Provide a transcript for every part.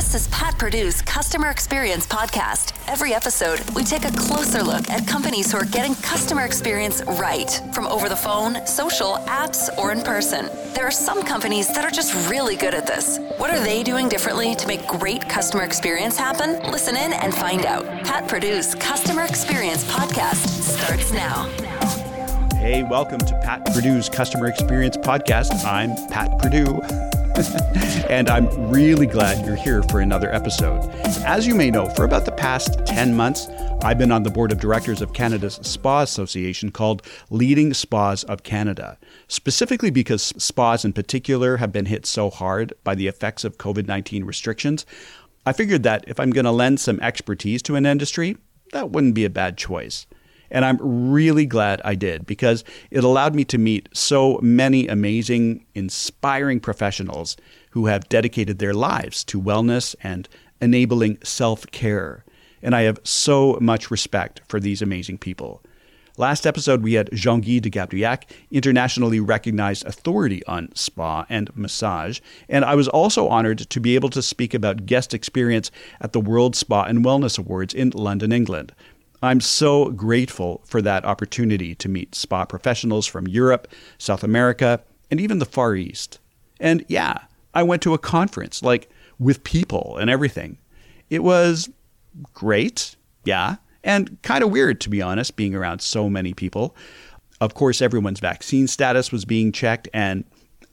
This is Pat Purdue's Customer Experience Podcast. Every episode, we take a closer look at companies who are getting customer experience right from over the phone, social, apps, or in person. There are some companies that are just really good at this. What are they doing differently to make great customer experience happen? Listen in and find out. Pat Purdue's Customer Experience Podcast starts now. Hey, welcome to Pat Purdue's Customer Experience Podcast. I'm Pat Perdue. and I'm really glad you're here for another episode. As you may know, for about the past 10 months, I've been on the board of directors of Canada's Spa Association called Leading Spas of Canada, specifically because spas in particular have been hit so hard by the effects of COVID 19 restrictions. I figured that if I'm going to lend some expertise to an industry, that wouldn't be a bad choice. And I'm really glad I did because it allowed me to meet so many amazing, inspiring professionals who have dedicated their lives to wellness and enabling self care. And I have so much respect for these amazing people. Last episode, we had Jean Guy de Gabriac, internationally recognized authority on spa and massage. And I was also honored to be able to speak about guest experience at the World Spa and Wellness Awards in London, England. I'm so grateful for that opportunity to meet spa professionals from Europe, South America, and even the Far East. And yeah, I went to a conference, like with people and everything. It was great, yeah, and kind of weird, to be honest, being around so many people. Of course, everyone's vaccine status was being checked, and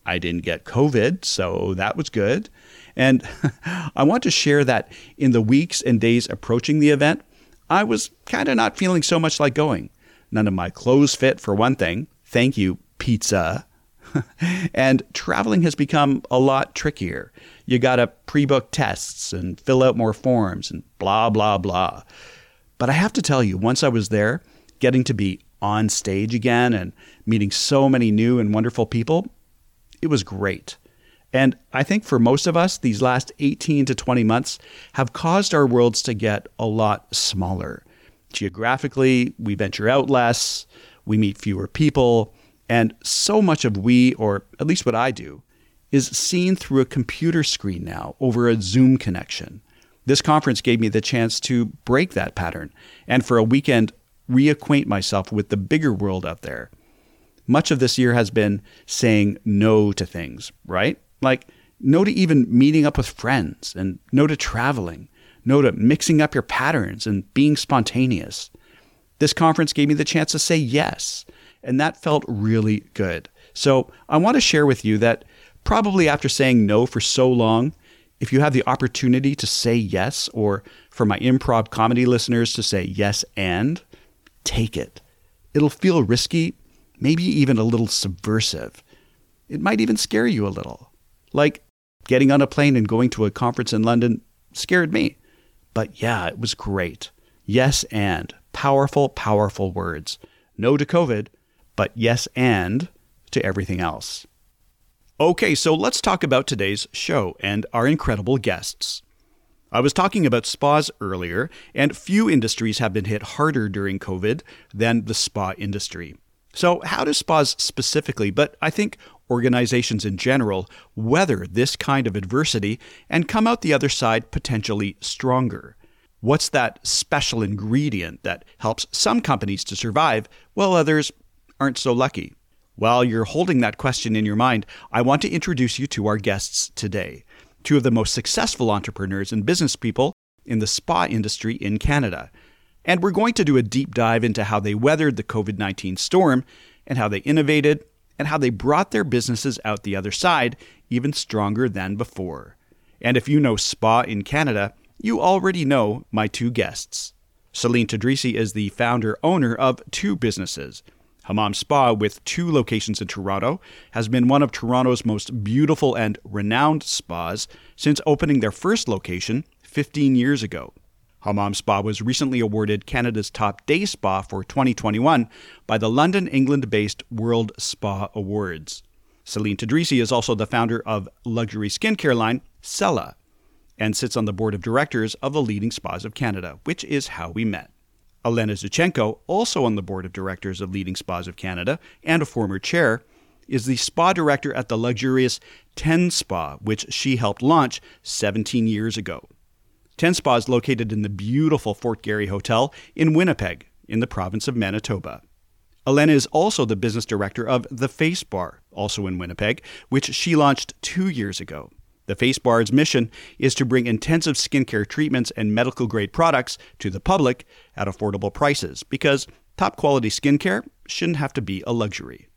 I didn't get COVID, so that was good. And I want to share that in the weeks and days approaching the event, I was kind of not feeling so much like going. None of my clothes fit, for one thing. Thank you, pizza. and traveling has become a lot trickier. You got to pre book tests and fill out more forms and blah, blah, blah. But I have to tell you, once I was there, getting to be on stage again and meeting so many new and wonderful people, it was great. And I think for most of us, these last 18 to 20 months have caused our worlds to get a lot smaller. Geographically, we venture out less, we meet fewer people, and so much of we, or at least what I do, is seen through a computer screen now over a Zoom connection. This conference gave me the chance to break that pattern and for a weekend reacquaint myself with the bigger world out there. Much of this year has been saying no to things, right? Like, no to even meeting up with friends, and no to traveling, no to mixing up your patterns and being spontaneous. This conference gave me the chance to say yes, and that felt really good. So, I want to share with you that probably after saying no for so long, if you have the opportunity to say yes, or for my improv comedy listeners to say yes and, take it. It'll feel risky, maybe even a little subversive. It might even scare you a little. Like getting on a plane and going to a conference in London scared me. But yeah, it was great. Yes, and powerful, powerful words. No to COVID, but yes, and to everything else. Okay, so let's talk about today's show and our incredible guests. I was talking about spas earlier, and few industries have been hit harder during COVID than the spa industry. So, how do spas specifically, but I think organizations in general, weather this kind of adversity and come out the other side potentially stronger? What's that special ingredient that helps some companies to survive while others aren't so lucky? While you're holding that question in your mind, I want to introduce you to our guests today, two of the most successful entrepreneurs and business people in the spa industry in Canada. And we're going to do a deep dive into how they weathered the COVID 19 storm and how they innovated and how they brought their businesses out the other side even stronger than before. And if you know spa in Canada, you already know my two guests. Celine Tadrisi is the founder owner of two businesses. Hammam Spa, with two locations in Toronto, has been one of Toronto's most beautiful and renowned spas since opening their first location 15 years ago. Hammam Spa was recently awarded Canada's Top Day Spa for 2021 by the London, England based World Spa Awards. Celine Tadrisi is also the founder of luxury skincare line Sella and sits on the board of directors of the leading spas of Canada, which is how we met. Elena Zuchenko, also on the board of directors of leading spas of Canada and a former chair, is the spa director at the luxurious Ten Spa, which she helped launch 17 years ago. Ten Spa is located in the beautiful Fort Garry Hotel in Winnipeg, in the province of Manitoba. Elena is also the business director of The Face Bar, also in Winnipeg, which she launched two years ago. The Face Bar's mission is to bring intensive skincare treatments and medical grade products to the public at affordable prices because top quality skincare shouldn't have to be a luxury.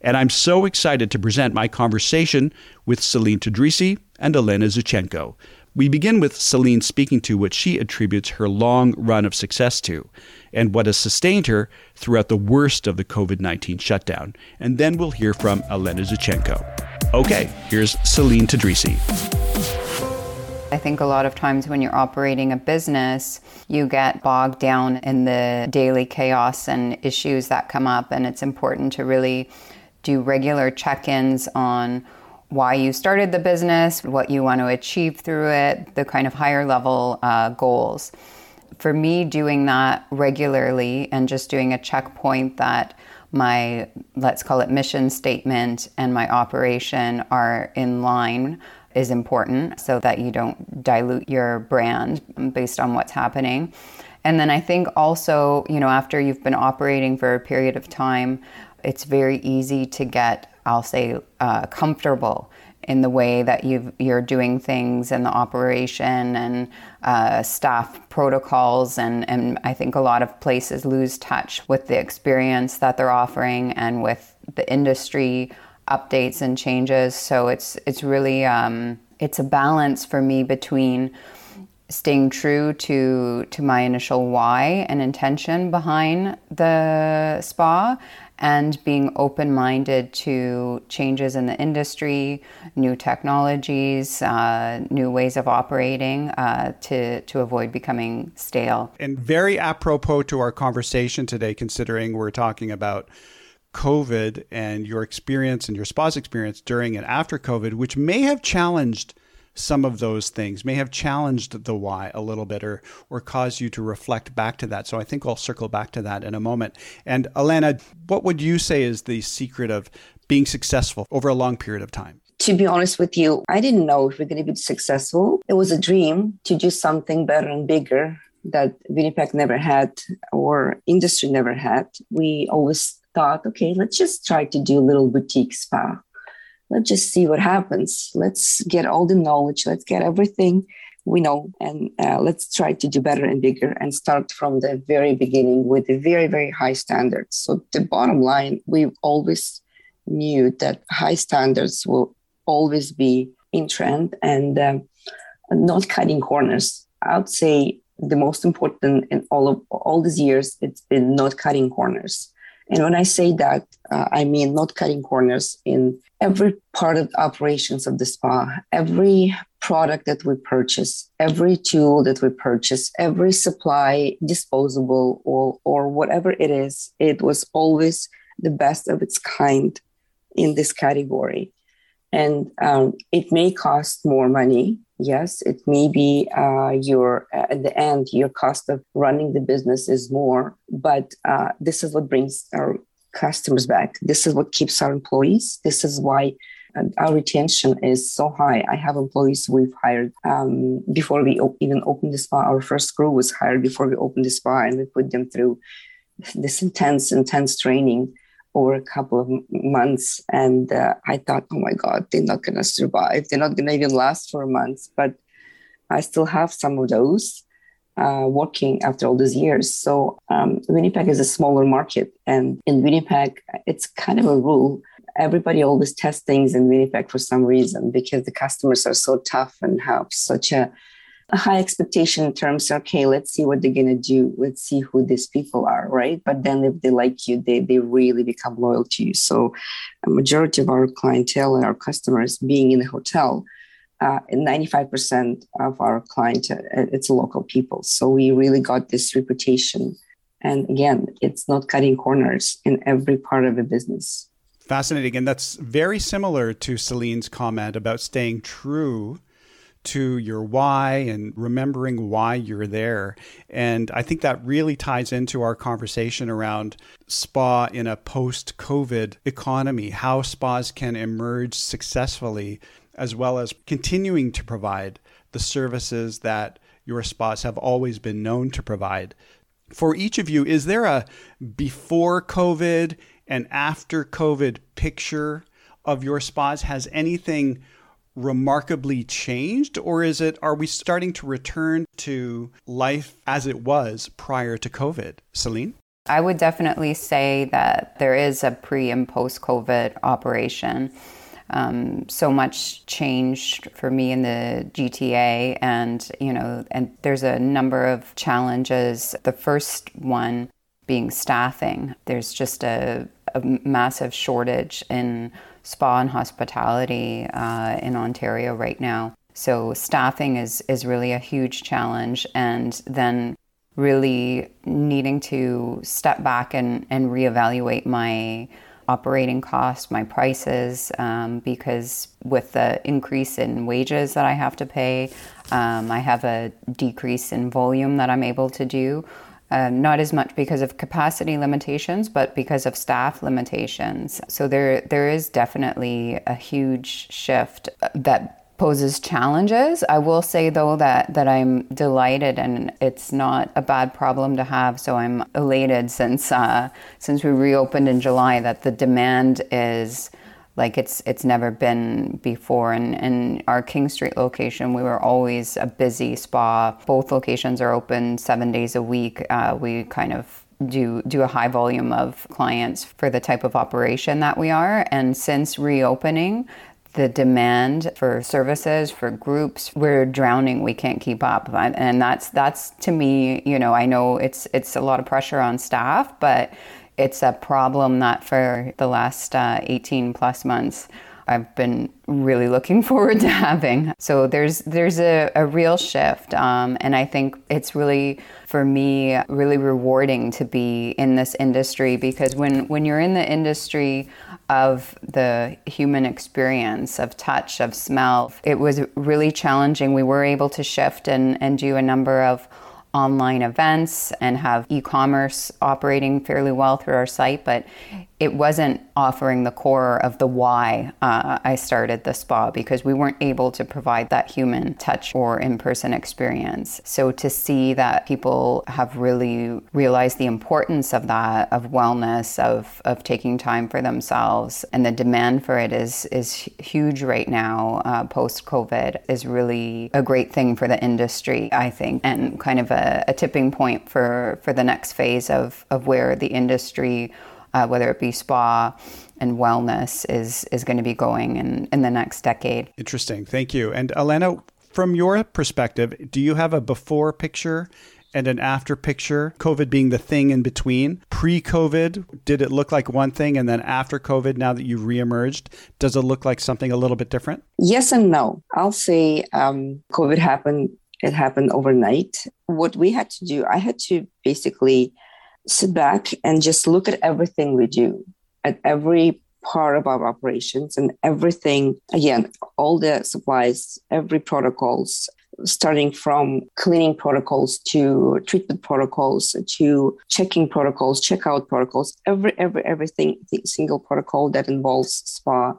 And I'm so excited to present my conversation with Celine Tadrisi and Elena Zuchenko. We begin with Celine speaking to what she attributes her long run of success to and what has sustained her throughout the worst of the COVID 19 shutdown. And then we'll hear from Elena Zuchenko. Okay, here's Celine Tadrisi. I think a lot of times when you're operating a business, you get bogged down in the daily chaos and issues that come up, and it's important to really do regular check ins on why you started the business, what you want to achieve through it, the kind of higher level uh, goals. For me, doing that regularly and just doing a checkpoint that my, let's call it mission statement and my operation are in line is important so that you don't dilute your brand based on what's happening. And then I think also, you know, after you've been operating for a period of time, it's very easy to get, I'll say, uh, comfortable in the way that you are doing things and the operation and uh, staff protocols. And, and I think a lot of places lose touch with the experience that they're offering and with the industry updates and changes. So it's it's really um, it's a balance for me between staying true to to my initial why and intention behind the spa and being open minded to changes in the industry, new technologies, uh, new ways of operating uh, to, to avoid becoming stale. And very apropos to our conversation today, considering we're talking about COVID and your experience and your spa's experience during and after COVID, which may have challenged some of those things may have challenged the why a little bit or or caused you to reflect back to that. So I think I'll circle back to that in a moment. And Elena, what would you say is the secret of being successful over a long period of time? To be honest with you, I didn't know if we're going to be successful. It was a dream to do something better and bigger that Winnipeg never had or industry never had. We always thought, okay, let's just try to do a little boutique spa let's just see what happens. Let's get all the knowledge. Let's get everything we know and uh, let's try to do better and bigger and start from the very beginning with a very, very high standards. So, the bottom line, we always knew that high standards will always be in trend and uh, not cutting corners. I would say the most important in all of all these years, it's been not cutting corners. And when I say that, uh, I mean not cutting corners in every part of operations of the spa, every product that we purchase, every tool that we purchase, every supply, disposable or, or whatever it is, it was always the best of its kind in this category. And um, it may cost more money yes it may be uh, your uh, at the end your cost of running the business is more but uh, this is what brings our customers back. This is what keeps our employees. This is why our retention is so high. I have employees we've hired um, before we op- even opened the spa. Our first crew was hired before we opened the spa and we put them through this intense intense training over a couple of months. And uh, I thought, oh my God, they're not going to survive. They're not going to even last for months. But I still have some of those uh, working after all these years. So um, Winnipeg is a smaller market. And in Winnipeg, it's kind of a rule. Everybody always tests things in Winnipeg for some reason because the customers are so tough and have such a a high expectation in terms of, okay, let's see what they're to do. Let's see who these people are, right? But then if they like you, they, they really become loyal to you. So a majority of our clientele and our customers being in the hotel, uh, 95% of our client, uh, it's local people. So we really got this reputation. And again, it's not cutting corners in every part of the business. Fascinating. And that's very similar to Celine's comment about staying true to your why and remembering why you're there. And I think that really ties into our conversation around spa in a post COVID economy, how spas can emerge successfully, as well as continuing to provide the services that your spas have always been known to provide. For each of you, is there a before COVID and after COVID picture of your spas? Has anything remarkably changed or is it are we starting to return to life as it was prior to covid celine i would definitely say that there is a pre and post covid operation um, so much changed for me in the GTA, and you know, and there's a number of challenges. The first one being staffing. There's just a, a massive shortage in spa and hospitality uh, in Ontario right now. So staffing is is really a huge challenge, and then really needing to step back and, and reevaluate my operating costs, my prices, um, because with the increase in wages that I have to pay, um, I have a decrease in volume that I'm able to do. Uh, not as much because of capacity limitations, but because of staff limitations. So there, there is definitely a huge shift that poses challenges. I will say though that that I'm delighted and it's not a bad problem to have. So I'm elated since uh, since we reopened in July that the demand is like it's it's never been before. And in our King Street location, we were always a busy spa. Both locations are open seven days a week. Uh, we kind of do do a high volume of clients for the type of operation that we are and since reopening the demand for services for groups we're drowning we can't keep up and that's that's to me you know i know it's it's a lot of pressure on staff but it's a problem that for the last uh, 18 plus months I've been really looking forward to having. So there's there's a, a real shift, um, and I think it's really for me really rewarding to be in this industry because when when you're in the industry of the human experience of touch of smell, it was really challenging. We were able to shift and and do a number of online events and have e-commerce operating fairly well through our site but it wasn't offering the core of the why uh, I started the spa because we weren't able to provide that human touch or in person experience. So to see that people have really realized the importance of that, of wellness, of, of taking time for themselves, and the demand for it is, is huge right now uh, post COVID, is really a great thing for the industry, I think, and kind of a, a tipping point for, for the next phase of, of where the industry uh, whether it be spa and wellness, is is going to be going in, in the next decade. Interesting. Thank you. And Elena, from your perspective, do you have a before picture and an after picture, COVID being the thing in between. Pre COVID, did it look like one thing? And then after COVID, now that you've reemerged, does it look like something a little bit different? Yes and no. I'll say um, COVID happened, it happened overnight. What we had to do, I had to basically sit back and just look at everything we do, at every part of our operations and everything again all the supplies every protocols starting from cleaning protocols to treatment protocols to checking protocols checkout protocols every every everything single protocol that involves spa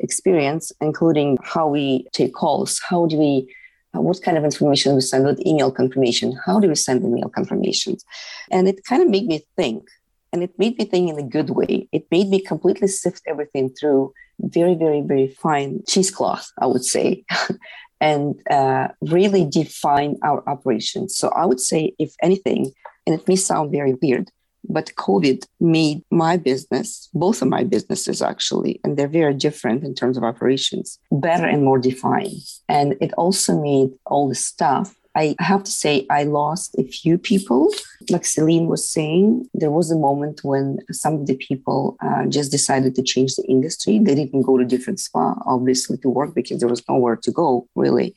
experience including how we take calls how do we what kind of information we send with email confirmation? How do we send email confirmations? And it kind of made me think and it made me think in a good way. It made me completely sift everything through very very very fine cheesecloth i would say and uh, really define our operations. So i would say if anything and it may sound very weird but COVID made my business, both of my businesses actually, and they're very different in terms of operations, better and more defined. And it also made all the staff I have to say, I lost a few people. Like Celine was saying, there was a moment when some of the people uh, just decided to change the industry. They didn't go to different spa, obviously, to work because there was nowhere to go, really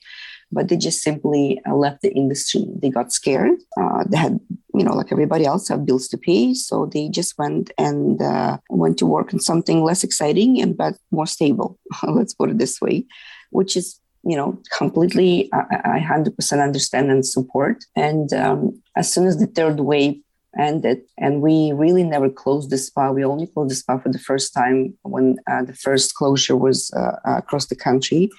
but they just simply uh, left the industry. They got scared. Uh, they had, you know, like everybody else, have bills to pay, so they just went and uh, went to work on something less exciting and but more stable. Let's put it this way, which is you know, completely, I, I 100% understand and support. And um, as soon as the third wave ended, and we really never closed the spa, we only closed the spa for the first time when uh, the first closure was uh, across the country.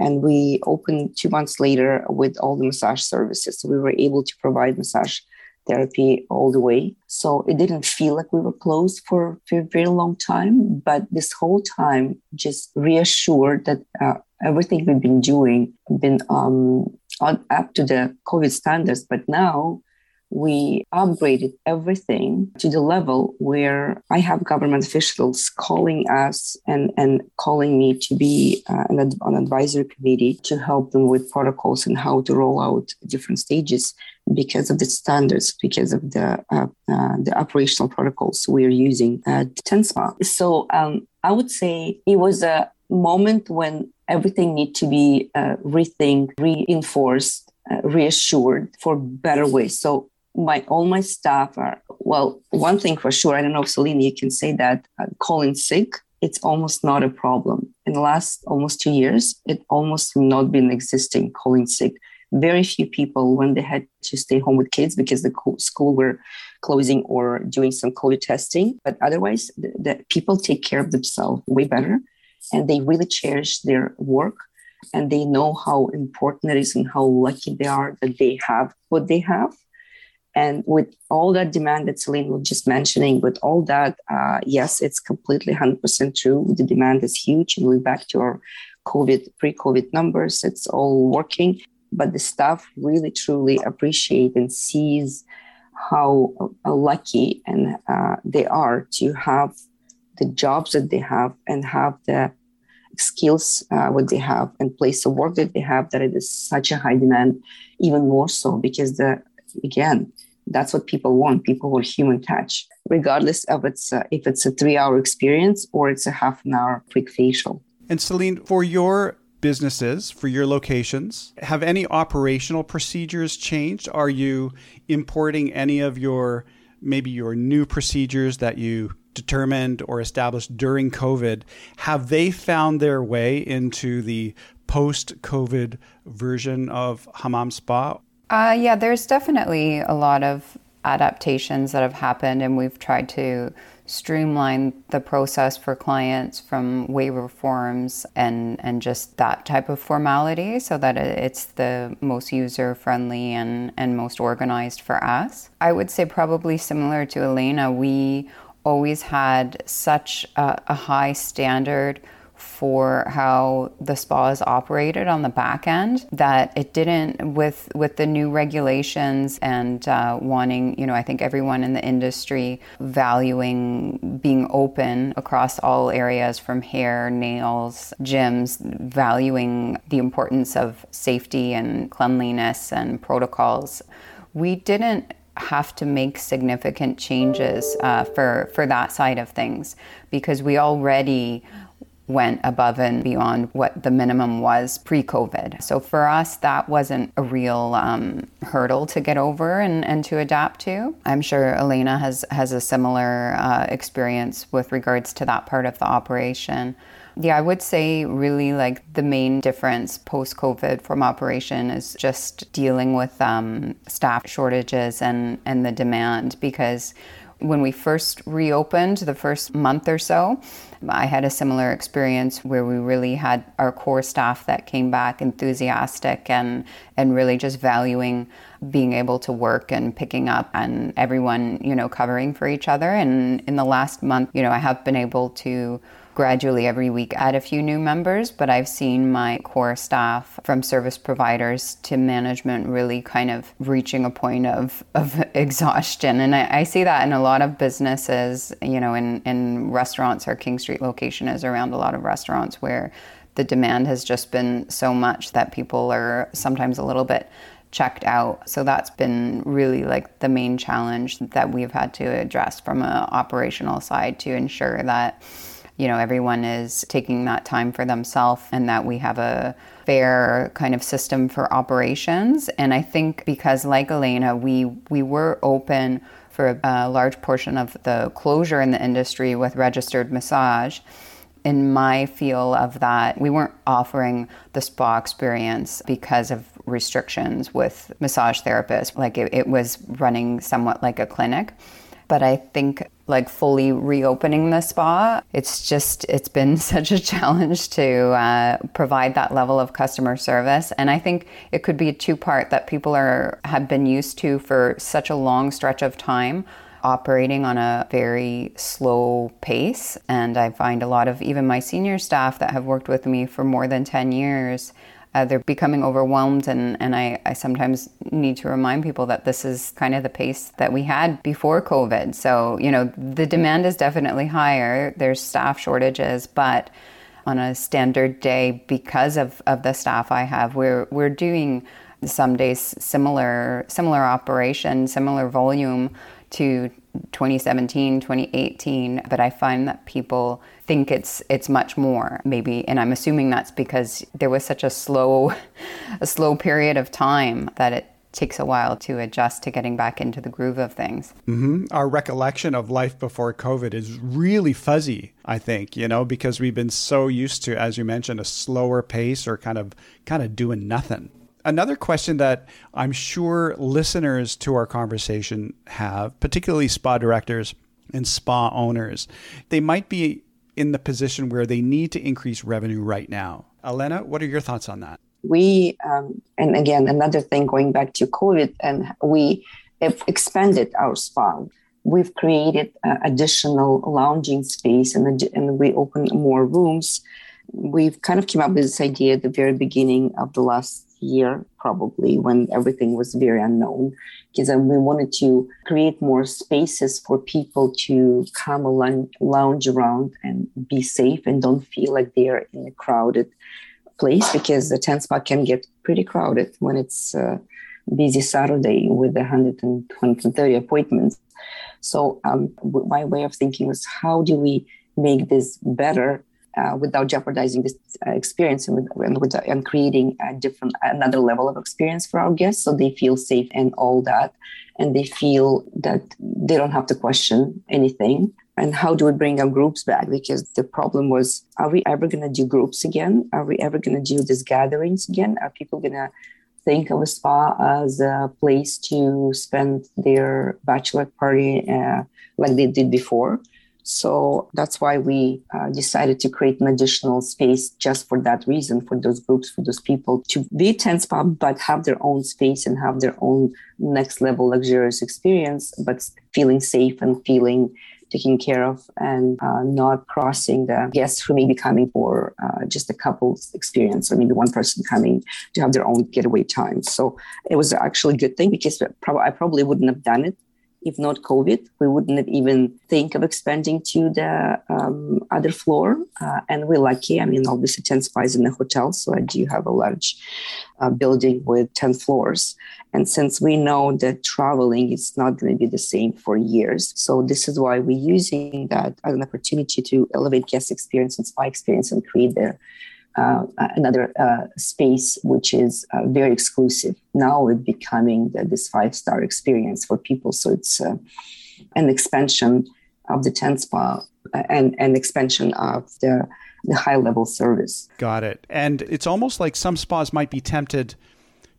And we opened two months later with all the massage services. So we were able to provide massage therapy all the way. So it didn't feel like we were closed for, for a very long time, but this whole time just reassured that uh, everything we've been doing been um, up to the COVID standards. But now we upgraded everything to the level where I have government officials calling us and, and calling me to be uh, an, an advisory committee to help them with protocols and how to roll out different stages because of the standards, because of the uh, uh, the operational protocols we're using at TenSpa. So um, I would say it was a moment when everything need to be uh, rethink, reinforced, uh, reassured for better ways. So my all my staff are well one thing for sure i don't know if celine you can say that uh, calling sick it's almost not a problem. In the last almost two years it almost not been existing calling sick. Very few people when they had to stay home with kids because the school were closing or doing some covid testing. But otherwise the, the people take care of themselves way better and they really cherish their work and they know how important it is and how lucky they are that they have what they have and with all that demand that Celine was just mentioning, with all that, uh, yes, it's completely 100% true. The demand is huge. And we're back to our COVID, pre COVID numbers. It's all working. But the staff really, truly appreciate and sees how uh, lucky and uh, they are to have the jobs that they have and have the skills uh, what they have and place of work that they have that it is such a high demand even more so because the again that's what people want people want human touch regardless of it's if it's a three hour experience or it's a half an hour quick facial. And celine for your businesses for your locations have any operational procedures changed? Are you importing any of your maybe your new procedures that you determined or established during covid? Have they found their way into the post covid version of hammam spa uh, yeah, there's definitely a lot of adaptations that have happened, and we've tried to streamline the process for clients from waiver forms and and just that type of formality so that it's the most user friendly and and most organized for us. I would say probably similar to elena we always had such a, a high standard for how the spa is operated on the back end that it didn't with with the new regulations and uh, wanting you know i think everyone in the industry valuing being open across all areas from hair nails gyms valuing the importance of safety and cleanliness and protocols. We didn't have to make significant changes uh, for for that side of things because we already went above and beyond what the minimum was pre COVID. So for us, that wasn't a real um, hurdle to get over and, and to adapt to. I'm sure Elena has, has a similar uh, experience with regards to that part of the operation. Yeah, I would say really like the main difference post COVID from operation is just dealing with um, staff shortages and, and the demand because when we first reopened the first month or so, I had a similar experience where we really had our core staff that came back enthusiastic and, and really just valuing being able to work and picking up and everyone, you know, covering for each other. And in the last month, you know, I have been able to gradually every week add a few new members, but I've seen my core staff from service providers to management really kind of reaching a point of, of exhaustion. And I, I see that in a lot of businesses, you know, in, in restaurants, our King Street location is around a lot of restaurants where the demand has just been so much that people are sometimes a little bit checked out. So that's been really like the main challenge that we've had to address from an operational side to ensure that you know everyone is taking that time for themselves and that we have a fair kind of system for operations and i think because like elena we we were open for a large portion of the closure in the industry with registered massage in my feel of that, we weren't offering the spa experience because of restrictions with massage therapists. Like it, it was running somewhat like a clinic. But I think like fully reopening the spa, it's just, it's been such a challenge to uh, provide that level of customer service. And I think it could be a two part that people are, have been used to for such a long stretch of time operating on a very slow pace. And I find a lot of even my senior staff that have worked with me for more than 10 years. Uh, they're becoming overwhelmed, and, and I, I sometimes need to remind people that this is kind of the pace that we had before COVID. So, you know, the demand is definitely higher. There's staff shortages, but on a standard day, because of, of the staff I have, we're, we're doing some days similar similar operation, similar volume to 2017, 2018, but I find that people think it's it's much more maybe and I'm assuming that's because there was such a slow a slow period of time that it takes a while to adjust to getting back into the groove of things. Mm-hmm. Our recollection of life before COVID is really fuzzy, I think, you know, because we've been so used to, as you mentioned, a slower pace or kind of kind of doing nothing another question that I'm sure listeners to our conversation have, particularly spa directors and spa owners, they might be in the position where they need to increase revenue right now. Elena, what are your thoughts on that? We, um, and again, another thing going back to COVID, and we have expanded our spa. We've created uh, additional lounging space and, and we opened more rooms. We've kind of came up with this idea at the very beginning of the last year, probably when everything was very unknown, because we wanted to create more spaces for people to come along, lounge around and be safe and don't feel like they're in a crowded place because the Ten Spa can get pretty crowded when it's a busy Saturday with 120, appointments. So um, my way of thinking was how do we make this better uh, without jeopardizing this uh, experience and, with, and, with, and, creating a different another level of experience for our guests. So they feel safe and all that. And they feel that they don't have to question anything. And how do we bring our groups back? Because the problem was are we ever going to do groups again? Are we ever going to do these gatherings again? Are people going to think of a spa as a place to spend their bachelor party uh, like they did before so that's why we uh, decided to create an additional space just for that reason, for those groups, for those people to be tense Spa, but have their own space and have their own next level luxurious experience, but feeling safe and feeling taken care of and uh, not crossing the guests who may be coming for uh, just a couple's experience or maybe one person coming to have their own getaway time. So it was actually a good thing because I probably wouldn't have done it if not COVID, we wouldn't even think of expanding to the um, other floor. Uh, and we're lucky. I mean, obviously, 10 spies in a hotel. So I do have a large uh, building with 10 floors. And since we know that traveling is not going to be the same for years, so this is why we're using that as an opportunity to elevate guest experience and spy experience and create the uh, another uh, space which is uh, very exclusive. Now it's becoming the, this five star experience for people. So it's uh, an expansion of the 10 spa uh, and an expansion of the, the high level service. Got it. And it's almost like some spas might be tempted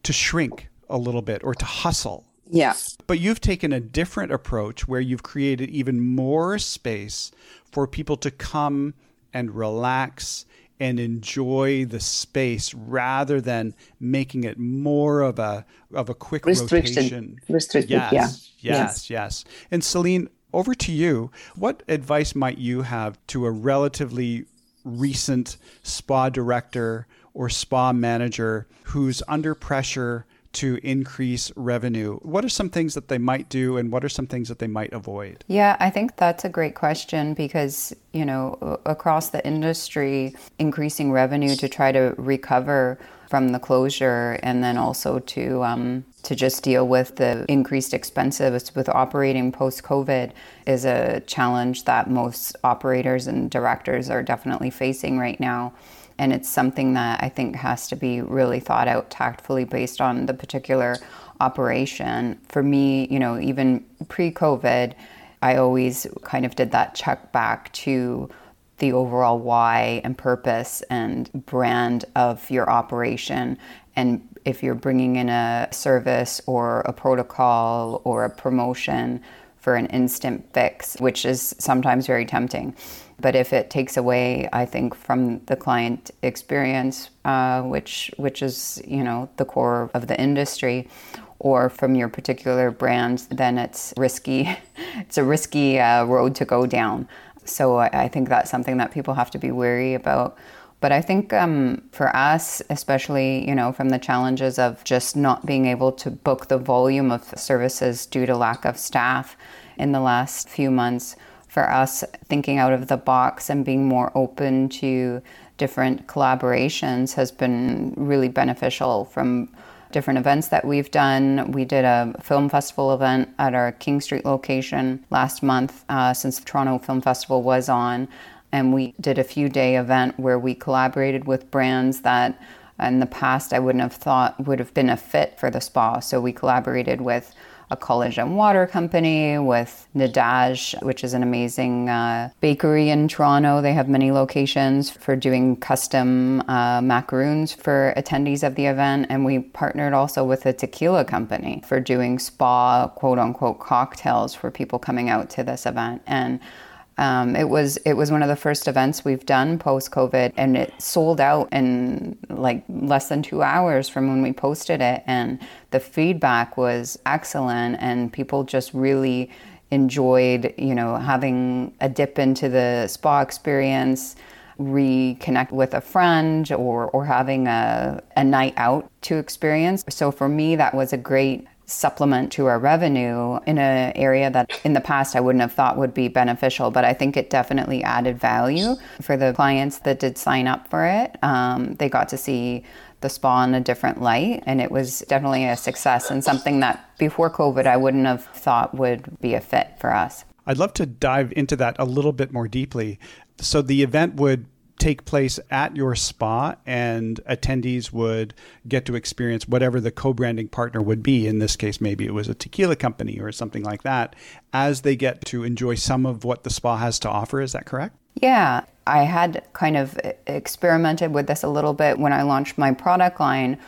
to shrink a little bit or to hustle. Yeah. But you've taken a different approach where you've created even more space for people to come and relax and enjoy the space rather than making it more of a of a quick rotation. Restricted, yes, yeah. Yes, yes, yes. And Celine, over to you. What advice might you have to a relatively recent spa director or spa manager who's under pressure to increase revenue? What are some things that they might do and what are some things that they might avoid? Yeah, I think that's a great question because, you know, across the industry, increasing revenue to try to recover from the closure and then also to um, to just deal with the increased expenses with operating post COVID is a challenge that most operators and directors are definitely facing right now. And it's something that I think has to be really thought out tactfully based on the particular operation. For me, you know, even pre COVID, I always kind of did that check back to the overall why and purpose and brand of your operation. And if you're bringing in a service or a protocol or a promotion for an instant fix, which is sometimes very tempting. But if it takes away, I think, from the client experience, uh, which which is you know the core of the industry, or from your particular brand, then it's risky. it's a risky uh, road to go down. So I, I, think that's something that people have to be wary about. But I think um, for us, especially, you know, from the challenges of just not being able to book the volume of services due to lack of staff in the last few months, for us, thinking out of the box and being more open to different collaborations has been really beneficial from different events that we've done. We did a film festival event at our King Street location last month uh, since the Toronto Film Festival was on. And we did a few day event where we collaborated with brands that in the past I wouldn't have thought would have been a fit for the spa. So we collaborated with a collagen water company, with Nadège, which is an amazing uh, bakery in Toronto. They have many locations for doing custom uh, macaroons for attendees of the event. And we partnered also with a tequila company for doing spa, quote unquote, cocktails for people coming out to this event. And um, it was it was one of the first events we've done post COVID, and it sold out in like less than two hours from when we posted it, and the feedback was excellent, and people just really enjoyed you know having a dip into the spa experience reconnect with a friend or, or having a, a night out to experience. So for me, that was a great supplement to our revenue in an area that in the past I wouldn't have thought would be beneficial, but I think it definitely added value for the clients that did sign up for it. Um, they got to see the spa in a different light, and it was definitely a success and something that before COVID I wouldn't have thought would be a fit for us. I'd love to dive into that a little bit more deeply. So the event would take place at your spa, and attendees would get to experience whatever the co branding partner would be. In this case, maybe it was a tequila company or something like that, as they get to enjoy some of what the spa has to offer. Is that correct? Yeah, I had kind of experimented with this a little bit when I launched my product line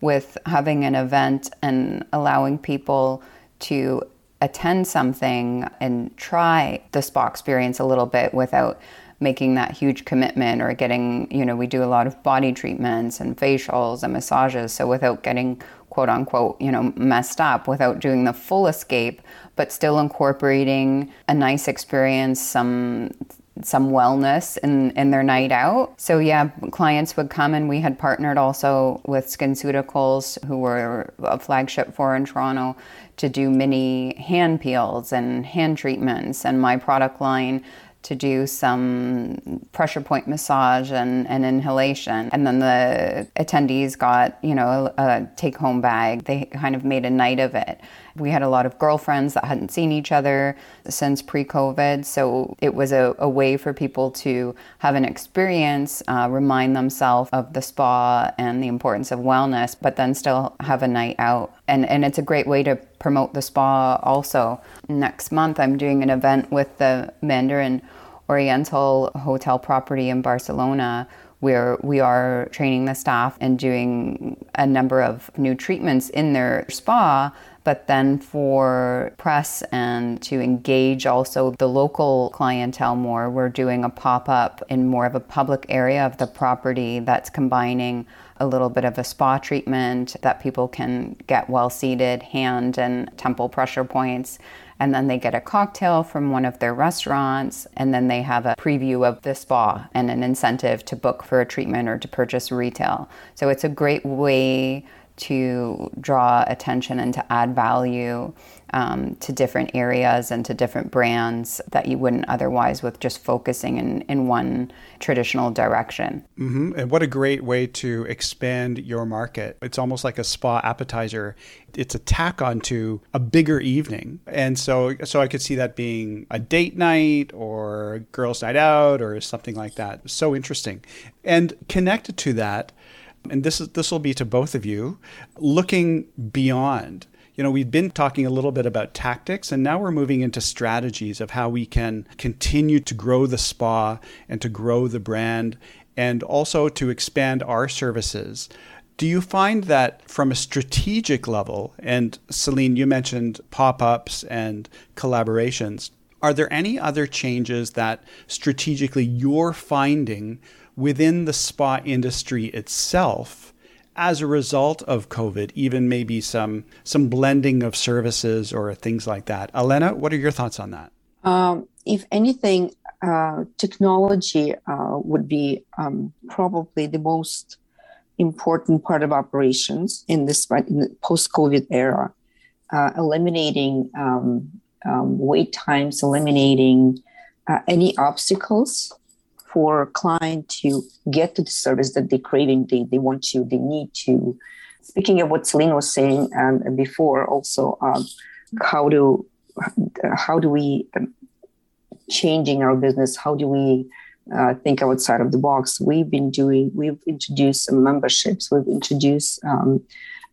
with having an event and allowing people to attend something and try the spa experience a little bit without making that huge commitment or getting, you know, we do a lot of body treatments and facials and massages. So without getting quote unquote, you know, messed up, without doing the full escape, but still incorporating a nice experience, some some wellness in, in their night out. So yeah, clients would come and we had partnered also with SkinCeuticals, who were a flagship for in Toronto, to do mini hand peels and hand treatments. And my product line to do some pressure point massage and, and inhalation. And then the attendees got, you know, a, a take home bag. They kind of made a night of it. We had a lot of girlfriends that hadn't seen each other since pre COVID. So it was a, a, way for people to have an experience, uh, remind themselves of the spa and the importance of wellness, but then still have a night out. And, and it's a great way to promote the spa also. Next month, I'm doing an event with the Mandarin Oriental Hotel property in Barcelona where we are training the staff and doing a number of new treatments in their spa but then for press and to engage also the local clientele more, we're doing a pop up in more of a public area of the property that's combining a little bit of a spa treatment that people can get well seated, hand and temple pressure points. And then they get a cocktail from one of their restaurants, and then they have a preview of the spa and an incentive to book for a treatment or to purchase retail. So it's a great way to draw attention and to add value um, to different areas and to different brands that you wouldn't otherwise with just focusing in, in one traditional direction. Mm-hmm. And what a great way to expand your market. It's almost like a spa appetizer. It's a tack onto a bigger evening. And so so I could see that being a date night or girls' night out or something like that. So interesting. And connected to that, and this is this will be to both of you, looking beyond. you know, we've been talking a little bit about tactics, and now we're moving into strategies of how we can continue to grow the spa and to grow the brand and also to expand our services. Do you find that from a strategic level, and Celine, you mentioned pop ups and collaborations, are there any other changes that strategically you're finding within the spa industry itself as a result of COVID, even maybe some some blending of services or things like that? Elena, what are your thoughts on that? Um, if anything, uh, technology uh, would be um, probably the most important part of operations in this post-COVID era, uh, eliminating um, um, wait times, eliminating uh, any obstacles for a client to get to the service that they're craving, they, they want to, they need to. Speaking of what Celine was saying um, before, also um, how do how do we um, changing our business? How do we uh, think outside of the box? We've been doing. We've introduced some memberships. We've introduced um,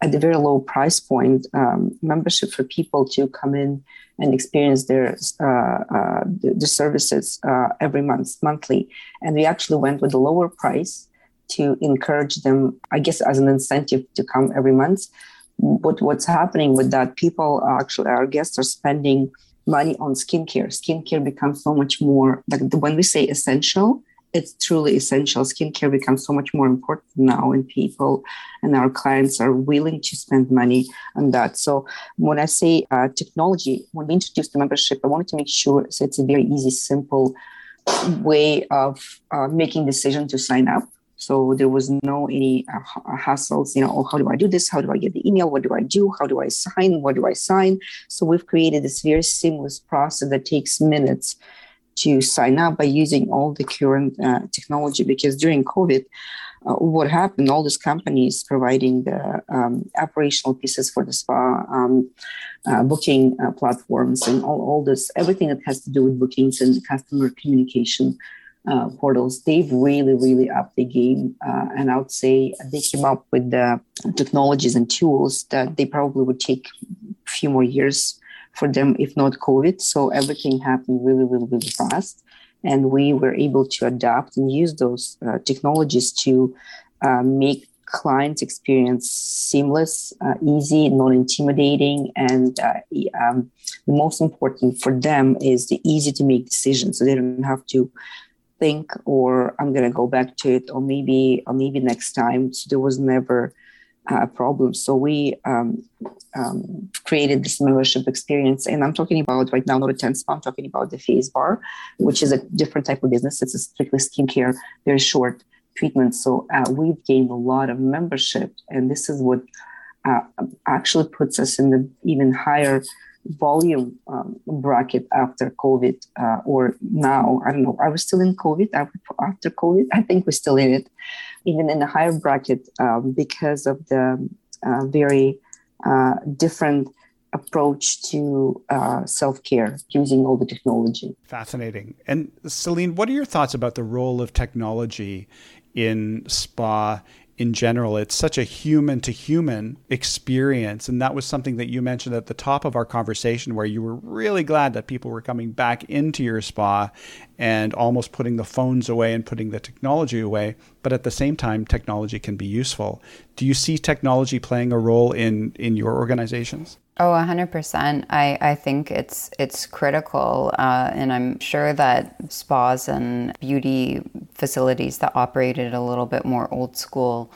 at the very low price point um, membership for people to come in and experience their uh, uh, the, services uh, every month monthly. And we actually went with a lower price to encourage them i guess as an incentive to come every month. But what's happening with that people actually our guests are spending money on skincare. Skincare becomes so much more like when we say essential it's truly essential. Skincare becomes so much more important now, and people and our clients are willing to spend money on that. So, when I say uh, technology, when we introduced the membership, I wanted to make sure so it's a very easy, simple way of uh, making decision to sign up. So there was no any uh, hassles, you know, oh, how do I do this? How do I get the email? What do I do? How do I sign? What do I sign? So we've created this very seamless process that takes minutes to sign up by using all the current uh, technology because during COVID, uh, what happened, all these companies providing the um, operational pieces for the spa, um, uh, booking uh, platforms, and all, all this, everything that has to do with bookings and customer communication uh, portals, they've really, really upped the game. Uh, and I would say they came up with the technologies and tools that they probably would take a few more years for them, if not COVID. So everything happened really, really, really fast. And we were able to adapt and use those uh, technologies to uh, make clients experience seamless, uh, easy, non intimidating. And uh, um, the most important for them is the easy to make decisions. So they don't have to think or I'm to go back to it or maybe or maybe next time. So there was never uh, problems. So we um, um, created this membership experience, and I'm talking about right now not a 10 spa. I'm talking about the Face Bar, which is a different type of business. It's a strictly skincare, very short treatment. So uh, we've gained a lot of membership, and this is what uh, actually puts us in the even higher volume um, bracket after COVID uh, or now. I don't know. Are we still in COVID after COVID? I think we're still in it, even in a higher bracket um, because of the uh, very uh, different approach to uh, self care using all the technology. Fascinating. And Celine, what are your thoughts about the role of technology in spa in general. It's such a human to human experience. And that was something that you mentioned at the top of our conversation, where you were really glad that people were coming back into your spa and almost putting the phones away and putting the technology away. But at the same time, technology can be useful. Do you see technology playing a role in, in your organizations? Oh, 100%. I, I think it's it's critical. Uh, and I'm sure that spas and beauty facilities that operated a little bit more old school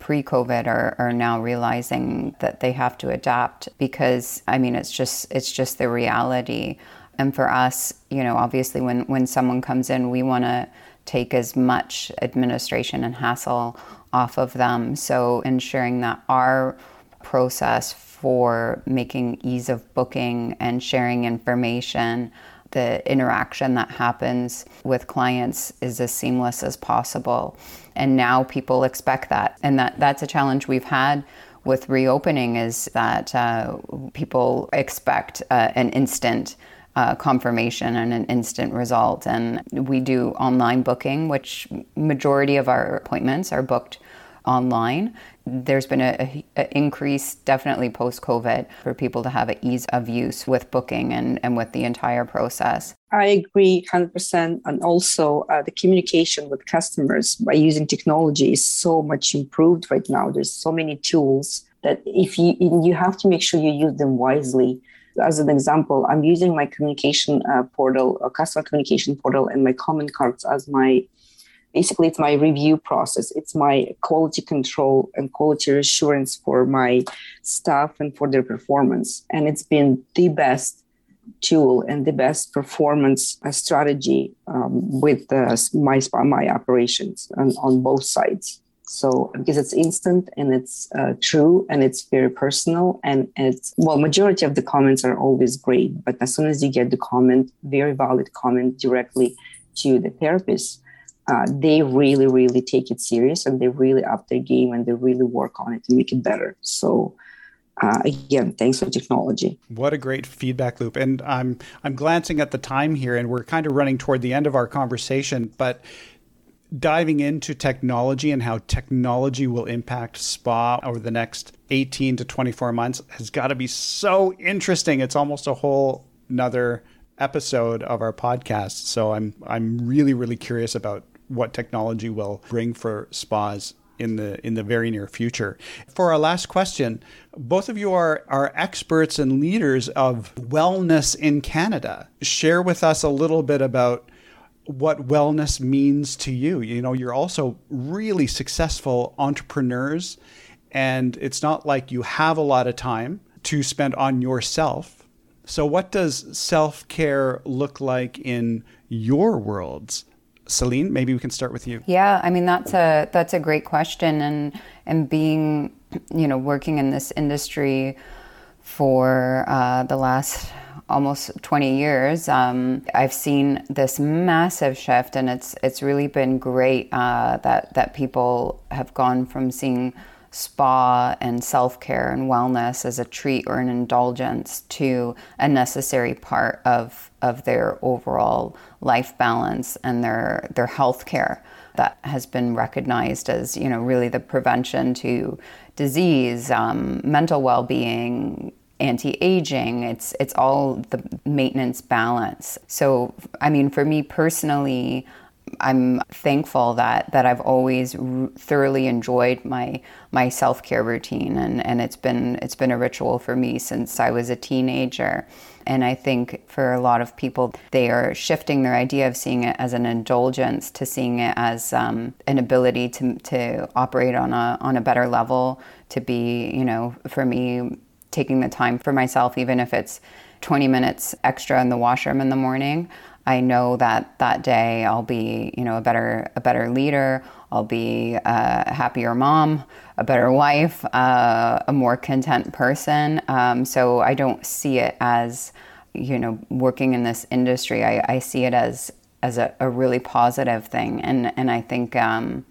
pre COVID are, are now realizing that they have to adapt because, I mean, it's just it's just the reality. And for us, you know, obviously when, when someone comes in, we want to take as much administration and hassle off of them. So ensuring that our process for making ease of booking and sharing information. The interaction that happens with clients is as seamless as possible. And now people expect that. And that, that's a challenge we've had with reopening is that uh, people expect uh, an instant uh, confirmation and an instant result. And we do online booking, which majority of our appointments are booked online. There's been a, a increase definitely post COVID for people to have an ease of use with booking and, and with the entire process. I agree 100%. And also, uh, the communication with customers by using technology is so much improved right now. There's so many tools that if you you have to make sure you use them wisely. As an example, I'm using my communication uh, portal, a customer communication portal, and my comment cards as my basically it's my review process. It's my quality control and quality assurance for my staff and for their performance, and it's been the best tool and the best performance uh, strategy um, with uh, my my operations on, on both sides. So because it's instant and it's uh, true and it's very personal and it's well, majority of the comments are always great, but as soon as you get the comment, very valid comment directly to the therapist, uh, they really, really take it serious and they really up their game and they really work on it to make it better. So uh, again, thanks for technology. What a great feedback loop! And I'm I'm glancing at the time here, and we're kind of running toward the end of our conversation, but diving into technology and how technology will impact spa over the next 18 to 24 months has got to be so interesting. It's almost a whole another episode of our podcast. So I'm I'm really really curious about what technology will bring for spas in the in the very near future. For our last question, both of you are are experts and leaders of wellness in Canada. Share with us a little bit about what wellness means to you. You know, you're also really successful entrepreneurs, and it's not like you have a lot of time to spend on yourself. So, what does self care look like in your worlds? Celine, maybe we can start with you. Yeah, I mean that's a that's a great question, and and being you know working in this industry for uh, the last almost 20 years, um, I've seen this massive shift, and it's it's really been great uh, that that people have gone from seeing spa and self care and wellness as a treat or an indulgence to a necessary part of of their overall life balance and their their health care that has been recognized as you know really the prevention to disease, um, mental well being, anti-aging. It's it's all the maintenance balance. So i mean for me personally i'm thankful that that i've always r- thoroughly enjoyed my my self-care routine and and it's been it's been a ritual for me since i was a teenager and i think for a lot of people they are shifting their idea of seeing it as an indulgence to seeing it as um, an ability to to operate on a on a better level to be you know for me taking the time for myself, even if it's 20 minutes extra in the washroom in the morning. I know that that day I'll be, you know, a better a better leader. I'll be a happier mom, a better wife, uh, a more content person. Um, so I don't see it as, you know, working in this industry. I, I see it as as a, a really positive thing, and and I think. Um,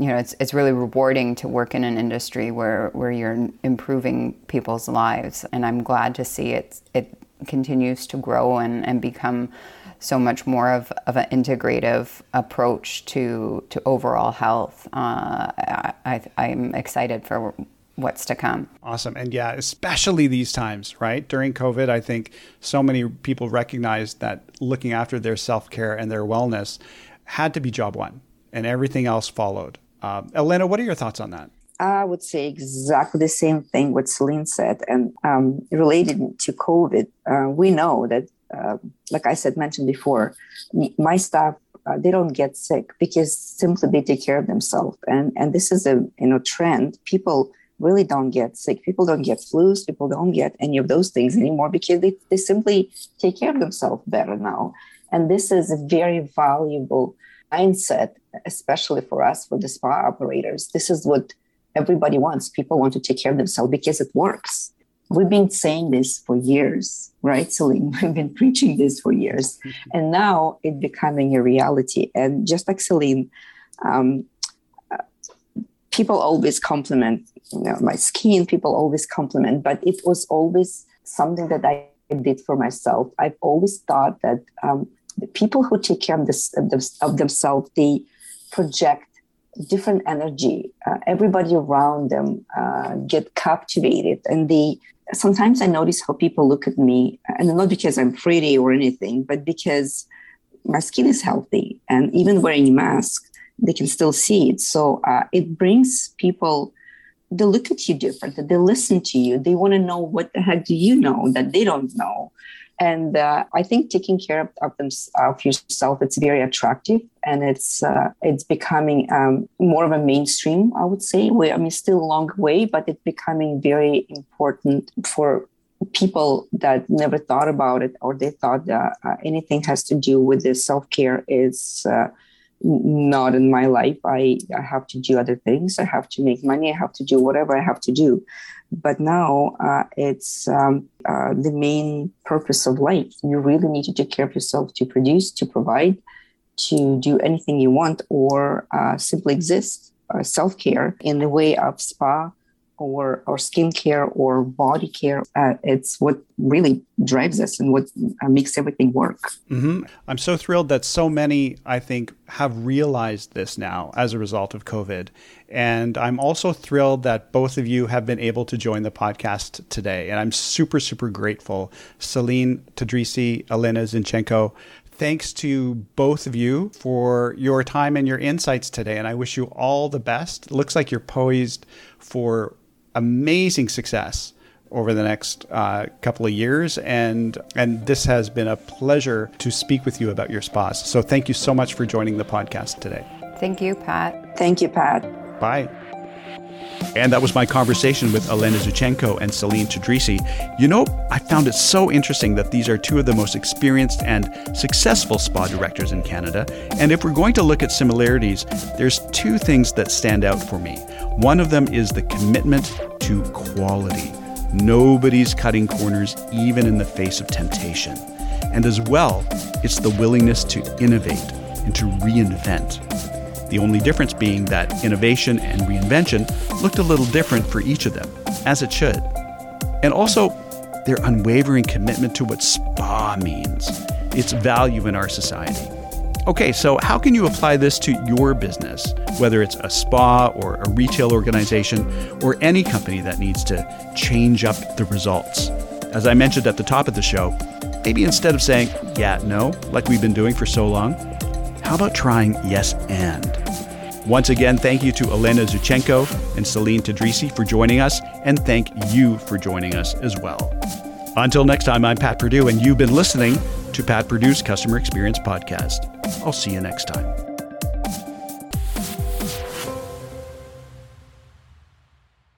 you know, it's it's really rewarding to work in an industry where where you're improving people's lives, and I'm glad to see it it continues to grow and, and become so much more of, of an integrative approach to to overall health. Uh, I, I'm excited for what's to come. Awesome. And yeah, especially these times, right? During COVID, I think so many people recognized that looking after their self care and their wellness had to be job one, and everything else followed. Uh, Elena, what are your thoughts on that? I would say exactly the same thing what Celine said, and um, related to COVID, uh, we know that, uh, like I said, mentioned before, my staff uh, they don't get sick because simply they take care of themselves, and and this is a you know trend. People really don't get sick. People don't get flus. People don't get any of those things anymore because they, they simply take care of themselves better now. And this is a very valuable mindset, especially for us, for the spa operators. This is what everybody wants. People want to take care of themselves because it works. We've been saying this for years, right, Celine? We've been preaching this for years. Mm-hmm. And now it's becoming a reality. And just like Celine, um, uh, people always compliment you know, my skin, people always compliment, but it was always something that I did for myself. I've always thought that um, the people who take care of, this, of, of themselves, they project different energy. Uh, everybody around them uh, get captivated, and they sometimes I notice how people look at me, and not because I'm pretty or anything, but because my skin is healthy, and even wearing a mask, they can still see it. So uh, it brings people. They look at you different. They listen to you. They want to know what the heck do you know that they don't know and uh, I think taking care of, of, them, of yourself it's very attractive, and it's uh, it's becoming um, more of a mainstream. I would say. We, I mean, still a long way, but it's becoming very important for people that never thought about it, or they thought that uh, anything has to do with this self care is uh, not in my life. I, I have to do other things. I have to make money. I have to do whatever I have to do. But now uh, it's um, uh, the main purpose of life. You really need to take care of yourself to produce, to provide, to do anything you want, or uh, simply exist. Uh, Self care in the way of spa, or or skincare or body care. Uh, it's what really drives us and what uh, makes everything work. Mm-hmm. I'm so thrilled that so many, I think, have realized this now as a result of COVID. And I'm also thrilled that both of you have been able to join the podcast today. And I'm super, super grateful. Celine Tadrisi, Elena Zinchenko, thanks to both of you for your time and your insights today. And I wish you all the best. Looks like you're poised for amazing success over the next uh, couple of years, and and this has been a pleasure to speak with you about your spas. So thank you so much for joining the podcast today. Thank you, Pat. Thank you, Pat. Bye. And that was my conversation with Elena Zuchenko and Celine Tadrisi. You know, I found it so interesting that these are two of the most experienced and successful spa directors in Canada. And if we're going to look at similarities, there's two things that stand out for me. One of them is the commitment to quality. Nobody's cutting corners, even in the face of temptation. And as well, it's the willingness to innovate and to reinvent. The only difference being that innovation and reinvention looked a little different for each of them, as it should. And also, their unwavering commitment to what spa means, its value in our society. Okay, so how can you apply this to your business, whether it's a spa or a retail organization or any company that needs to change up the results? As I mentioned at the top of the show, maybe instead of saying, yeah, no, like we've been doing for so long, how about trying yes and? Once again, thank you to Elena Zuchenko and Celine Tadrisi for joining us, and thank you for joining us as well. Until next time, I'm Pat Purdue, and you've been listening to Pat Purdue's Customer Experience Podcast. I'll see you next time.